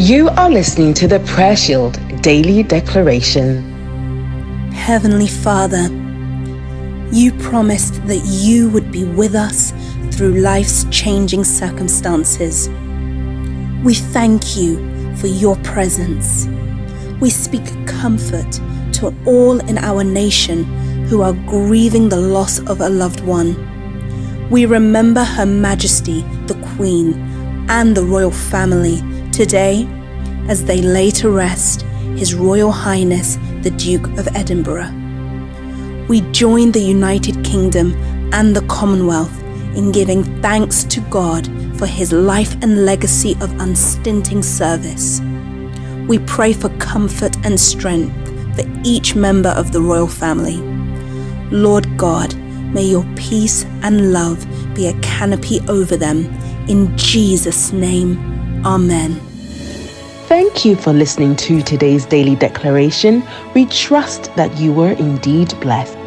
You are listening to the Prayer Shield Daily Declaration. Heavenly Father, you promised that you would be with us through life's changing circumstances. We thank you for your presence. We speak comfort to all in our nation who are grieving the loss of a loved one. We remember Her Majesty, the Queen, and the royal family today as they lay to rest His Royal Highness the Duke of Edinburgh. We join the United Kingdom and the Commonwealth in giving thanks to God for his life and legacy of unstinting service. We pray for comfort and strength for each member of the royal family. Lord God, may your peace and love be a canopy over them. In Jesus' name, Amen. Thank you for listening to today's daily declaration. We trust that you were indeed blessed.